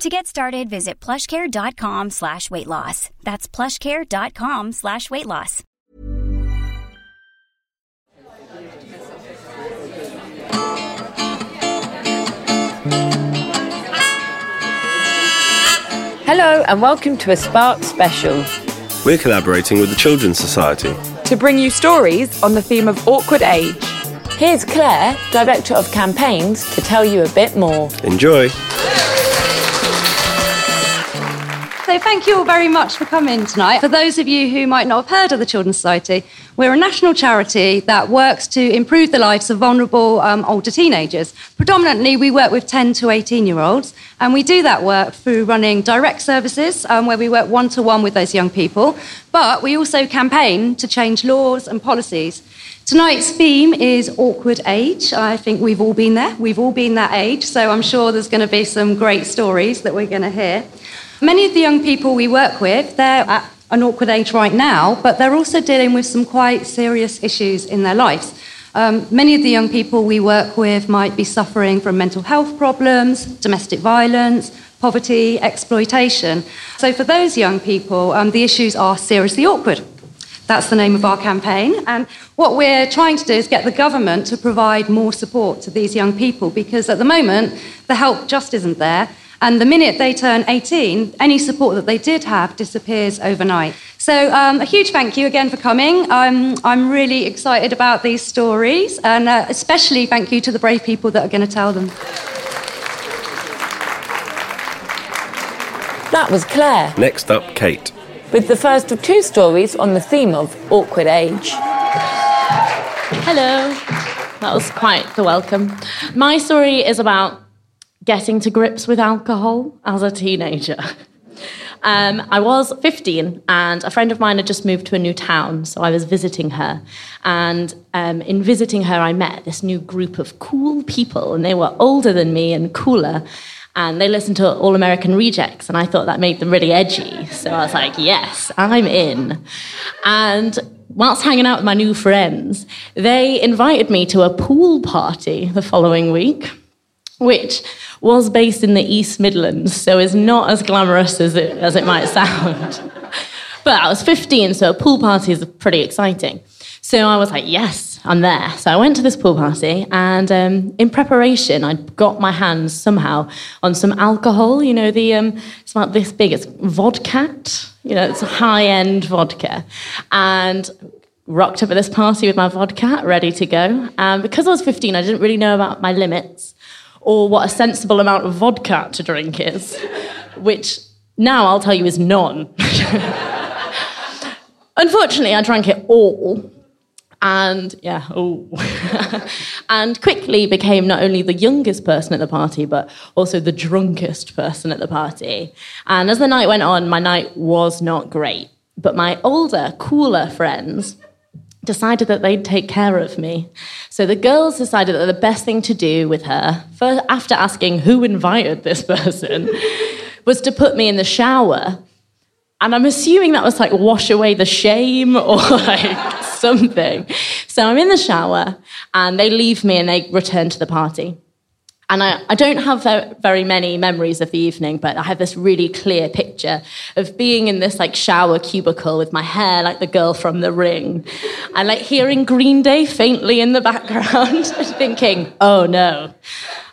To get started, visit plushcare.com slash weight loss. That's plushcare.com slash weight loss. Hello and welcome to a Spark special We're collaborating with the Children's Society. to bring you stories on the theme of awkward age. Here's Claire, Director of Campaigns, to tell you a bit more. Enjoy! So thank you all very much for coming tonight. For those of you who might not have heard of the Children's Society, we're a national charity that works to improve the lives of vulnerable um, older teenagers. Predominantly, we work with 10 to 18 year olds, and we do that work through running direct services um, where we work one to one with those young people. But we also campaign to change laws and policies. Tonight's theme is awkward age. I think we've all been there. We've all been that age, so I'm sure there's going to be some great stories that we're going to hear. Many of the young people we work with, they're at an awkward age right now, but they're also dealing with some quite serious issues in their lives. Um, many of the young people we work with might be suffering from mental health problems, domestic violence, poverty, exploitation. So, for those young people, um, the issues are seriously awkward. That's the name of our campaign. And what we're trying to do is get the government to provide more support to these young people because at the moment, the help just isn't there. And the minute they turn 18, any support that they did have disappears overnight. So, um, a huge thank you again for coming. Um, I'm really excited about these stories, and uh, especially thank you to the brave people that are going to tell them. That was Claire, Next up, Kate. with the first of two stories on the theme of awkward age. Hello. That was quite the welcome. My story is about getting to grips with alcohol as a teenager. Um, I was 15, and a friend of mine had just moved to a new town, so I was visiting her. And um, in visiting her, I met this new group of cool people, and they were older than me and cooler. And they listened to All American Rejects, and I thought that made them really edgy. So I was like, yes, I'm in. And whilst hanging out with my new friends, they invited me to a pool party the following week, which was based in the East Midlands, so it's not as glamorous as it, as it might sound. but I was 15, so a pool party is pretty exciting. So I was like, yes, I'm there. So I went to this pool party, and um, in preparation, I got my hands somehow on some alcohol. You know, the um, it's about this big. It's vodka. You know, it's a high-end vodka, and rocked up at this party with my vodka ready to go. And because I was 15, I didn't really know about my limits or what a sensible amount of vodka to drink is, which now I'll tell you is none. Unfortunately, I drank it all. And yeah, oh. and quickly became not only the youngest person at the party, but also the drunkest person at the party. And as the night went on, my night was not great. But my older, cooler friends decided that they'd take care of me. So the girls decided that the best thing to do with her, for, after asking who invited this person, was to put me in the shower. And I'm assuming that was like wash away the shame or like something. So I'm in the shower and they leave me and they return to the party. And I, I don't have very many memories of the evening, but I have this really clear picture of being in this like shower cubicle with my hair like the girl from the ring and like hearing Green Day faintly in the background, thinking, oh no,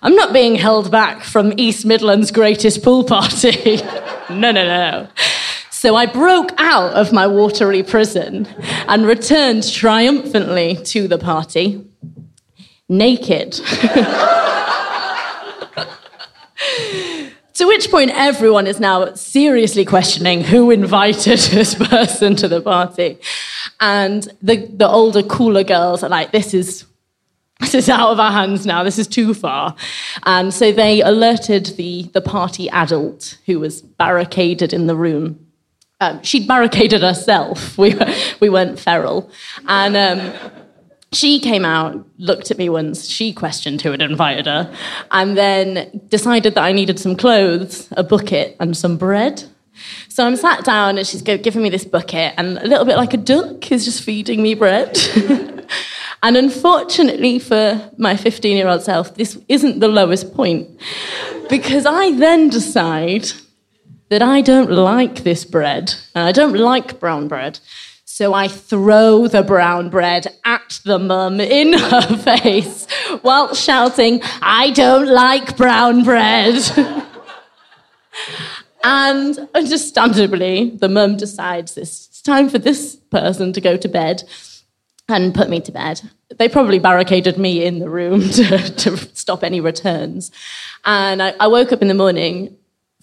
I'm not being held back from East Midlands' greatest pool party. no, no, no. So So I broke out of my watery prison and returned triumphantly to the party, naked. to which point, everyone is now seriously questioning who invited this person to the party. And the, the older, cooler girls are like, this is this is out of our hands now. This is too far. And so they alerted the, the party adult who was barricaded in the room. Um, she'd barricaded herself. We, were, we weren't feral. And um, she came out, looked at me once. She questioned who had invited her, and then decided that I needed some clothes, a bucket, and some bread. So I'm sat down, and she's giving me this bucket, and a little bit like a duck is just feeding me bread. And unfortunately for my 15 year old self, this isn't the lowest point because I then decide that I don't like this bread and I don't like brown bread. So I throw the brown bread at the mum in her face while shouting, I don't like brown bread. and understandably, the mum decides it's time for this person to go to bed and put me to bed. They probably barricaded me in the room to, to stop any returns. And I, I, woke up in the morning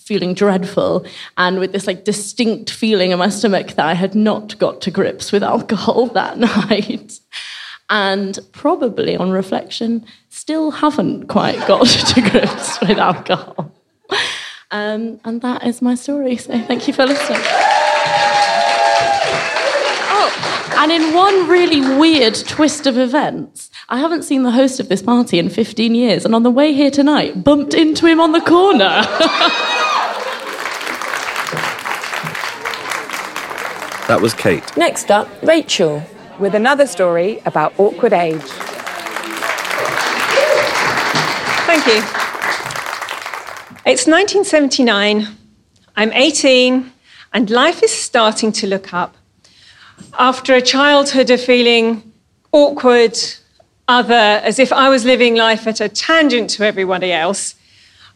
feeling dreadful and with this like distinct feeling in my stomach that I had not got to grips with alcohol that night. And probably on reflection, still haven't quite got to grips with alcohol. Um, and that is my story. So thank you for listening. And in one really weird twist of events, I haven't seen the host of this party in 15 years, and on the way here tonight, bumped into him on the corner. that was Kate. Next up, Rachel. With another story about awkward age. Thank you. It's 1979. I'm 18, and life is starting to look up after a childhood of feeling awkward, other, as if I was living life at a tangent to everybody else,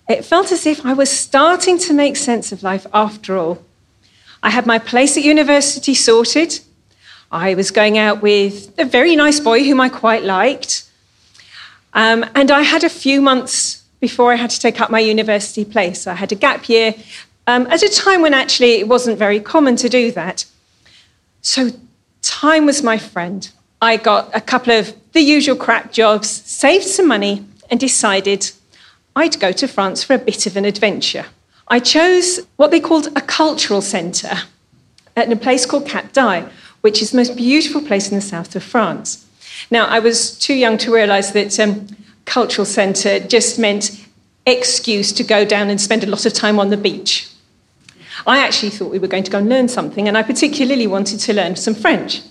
it felt as if I was starting to make sense of life after all. I had my place at university sorted. I was going out with a very nice boy whom I quite liked. Um, and I had a few months before I had to take up my university place. I had a gap year um, at a time when actually it wasn't very common to do that. So time was my friend. I got a couple of the usual crap jobs, saved some money, and decided I'd go to France for a bit of an adventure. I chose what they called a cultural centre at a place called Cap d'Ail, which is the most beautiful place in the south of France. Now, I was too young to realise that um, cultural centre just meant excuse to go down and spend a lot of time on the beach. I actually thought we were going to go and learn something, and I particularly wanted to learn some French.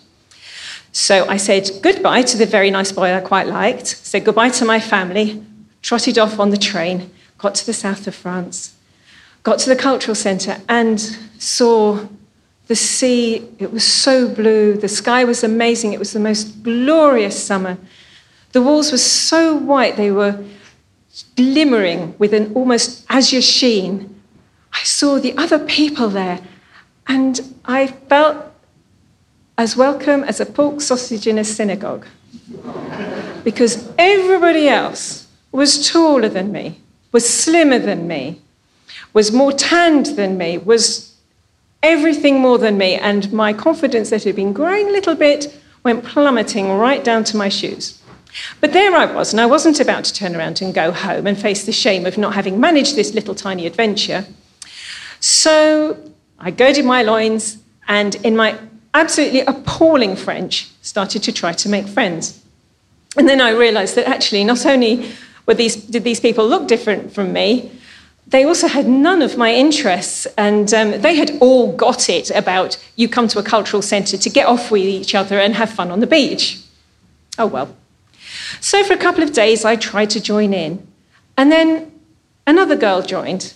So I said goodbye to the very nice boy I quite liked, said goodbye to my family, trotted off on the train, got to the south of France, got to the cultural centre, and saw the sea. It was so blue, the sky was amazing, it was the most glorious summer. The walls were so white, they were glimmering with an almost azure sheen. I saw the other people there, and I felt as welcome as a pork sausage in a synagogue. Because everybody else was taller than me, was slimmer than me, was more tanned than me, was everything more than me, and my confidence that had been growing a little bit went plummeting right down to my shoes. But there I was, and I wasn't about to turn around and go home and face the shame of not having managed this little tiny adventure. So I girded my loins and, in my absolutely appalling French, started to try to make friends. And then I realized that actually, not only were these, did these people look different from me, they also had none of my interests, and um, they had all got it about you come to a cultural centre to get off with each other and have fun on the beach. Oh well. So for a couple of days, I tried to join in. And then another girl joined,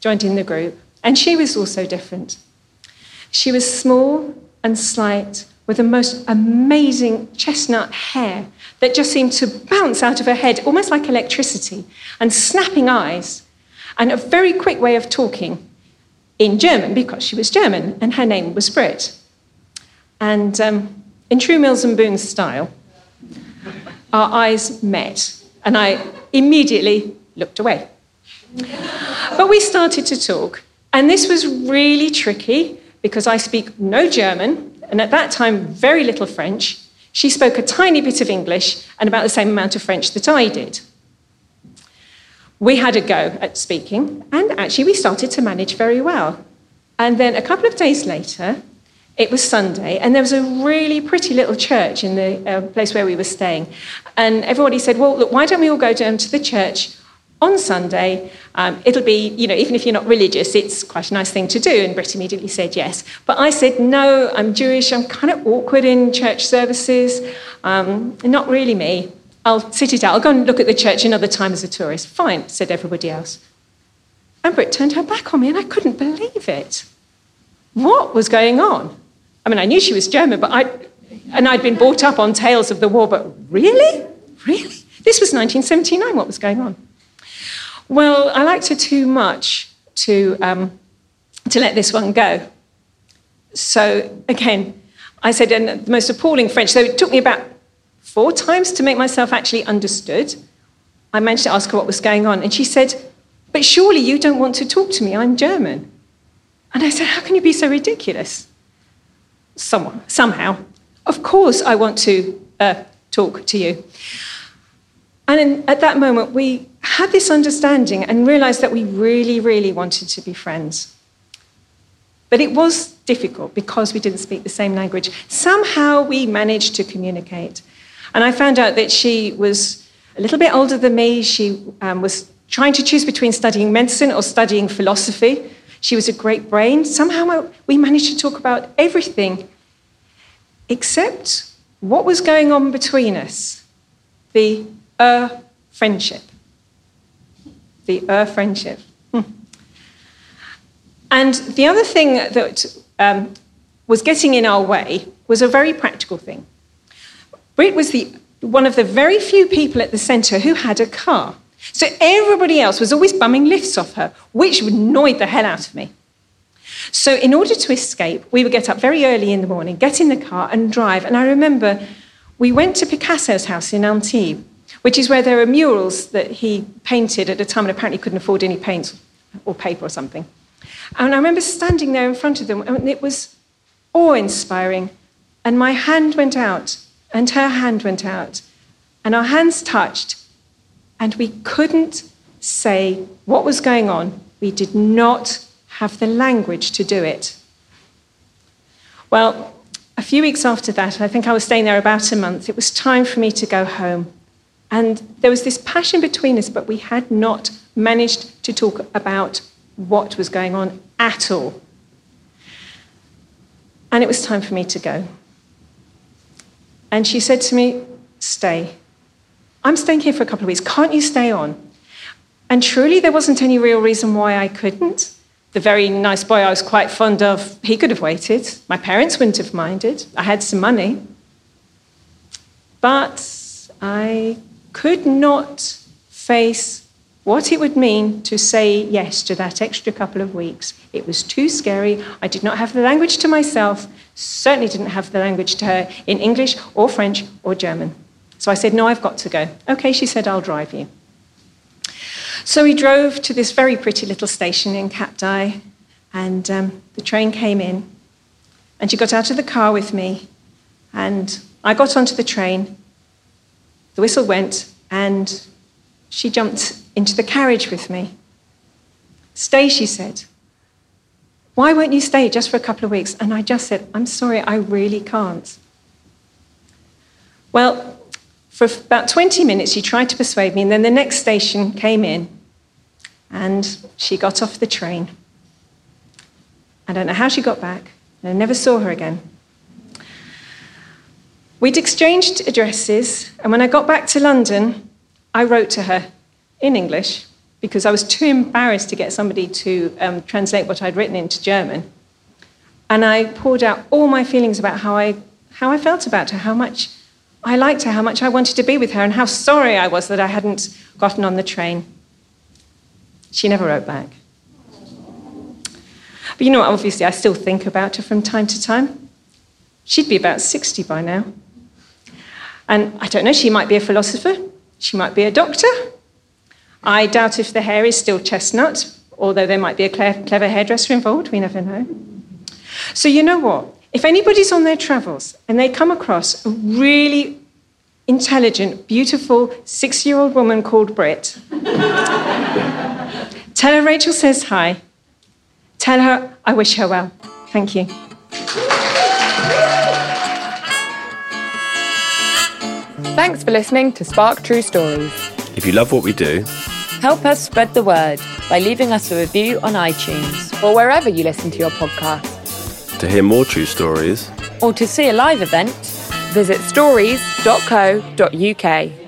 joined in the group. And she was also different. She was small and slight, with the most amazing chestnut hair that just seemed to bounce out of her head, almost like electricity, and snapping eyes, and a very quick way of talking. in German because she was German and her name was Brit. And um, in true Mills and Boon style, our eyes met, and I immediately looked away. But we started to talk, and this was really tricky because I speak no German, and at that time, very little French. She spoke a tiny bit of English and about the same amount of French that I did. We had a go at speaking, and actually, we started to manage very well. And then a couple of days later, it was Sunday, and there was a really pretty little church in the uh, place where we were staying. And everybody said, Well, look, why don't we all go down to the church on Sunday? Um, it'll be, you know, even if you're not religious, it's quite a nice thing to do. And Britt immediately said yes. But I said, No, I'm Jewish. I'm kind of awkward in church services. Um, not really me. I'll sit it out. I'll go and look at the church another time as a tourist. Fine, said everybody else. And Brit turned her back on me, and I couldn't believe it. What was going on? I mean, I knew she was German, but I, and I'd been brought up on tales of the war, but really? Really? This was 1979. What was going on? Well, I liked her too much to, um, to let this one go. So, again, I said, and the most appalling French. So it took me about four times to make myself actually understood. I managed to ask her what was going on, and she said, But surely you don't want to talk to me. I'm German. And I said, How can you be so ridiculous? someone, somehow. Of course, I want to uh, talk to you. And in, at that moment, we had this understanding and realized that we really, really wanted to be friends. But it was difficult because we didn't speak the same language. Somehow we managed to communicate. And I found out that she was a little bit older than me. She um, was trying to choose between studying medicine or studying philosophy. She was a great brain. Somehow we managed to talk about everything except what was going on between us the er friendship. The er friendship. Hmm. And the other thing that um, was getting in our way was a very practical thing. Brit was the, one of the very few people at the centre who had a car. So everybody else was always bumming lifts off her, which annoyed the hell out of me. So, in order to escape, we would get up very early in the morning, get in the car, and drive. And I remember we went to Picasso's house in Antibes, which is where there are murals that he painted at a time and apparently couldn't afford any paint or paper or something. And I remember standing there in front of them, and it was awe inspiring. And my hand went out, and her hand went out, and our hands touched, and we couldn't say what was going on. We did not have the language to do it. Well, a few weeks after that, I think I was staying there about a month, it was time for me to go home. And there was this passion between us, but we had not managed to talk about what was going on at all. And it was time for me to go. And she said to me, Stay. I'm staying here for a couple of weeks. Can't you stay on? And truly, there wasn't any real reason why I couldn't. The very nice boy I was quite fond of, he could have waited. My parents wouldn't have minded. I had some money. But I could not face what it would mean to say yes to that extra couple of weeks. It was too scary. I did not have the language to myself, certainly didn't have the language to her in English or French or German. So I said, No, I've got to go. Okay, she said, I'll drive you. So we drove to this very pretty little station in Cap and um, the train came in. And she got out of the car with me, and I got onto the train. The whistle went, and she jumped into the carriage with me. Stay, she said. Why won't you stay just for a couple of weeks? And I just said, I'm sorry, I really can't. Well, for about 20 minutes, she tried to persuade me, and then the next station came in, and she got off the train. I don't know how she got back, and I never saw her again. We'd exchanged addresses, and when I got back to London, I wrote to her in English because I was too embarrassed to get somebody to um, translate what I'd written into German. And I poured out all my feelings about how I, how I felt about her, how much I liked her, how much I wanted to be with her, and how sorry I was that I hadn't gotten on the train. She never wrote back. But you know, obviously, I still think about her from time to time. She'd be about 60 by now. And I don't know, she might be a philosopher, she might be a doctor. I doubt if the hair is still chestnut, although there might be a clever hairdresser involved, we never know. So, you know what? If anybody's on their travels and they come across a really intelligent, beautiful six year old woman called Brit, tell her Rachel says hi. Tell her I wish her well. Thank you. Thanks for listening to Spark True Stories. If you love what we do, Help us spread the word by leaving us a review on iTunes or wherever you listen to your podcast. to hear more true stories, or to see a live event. Visit stories.co.uk.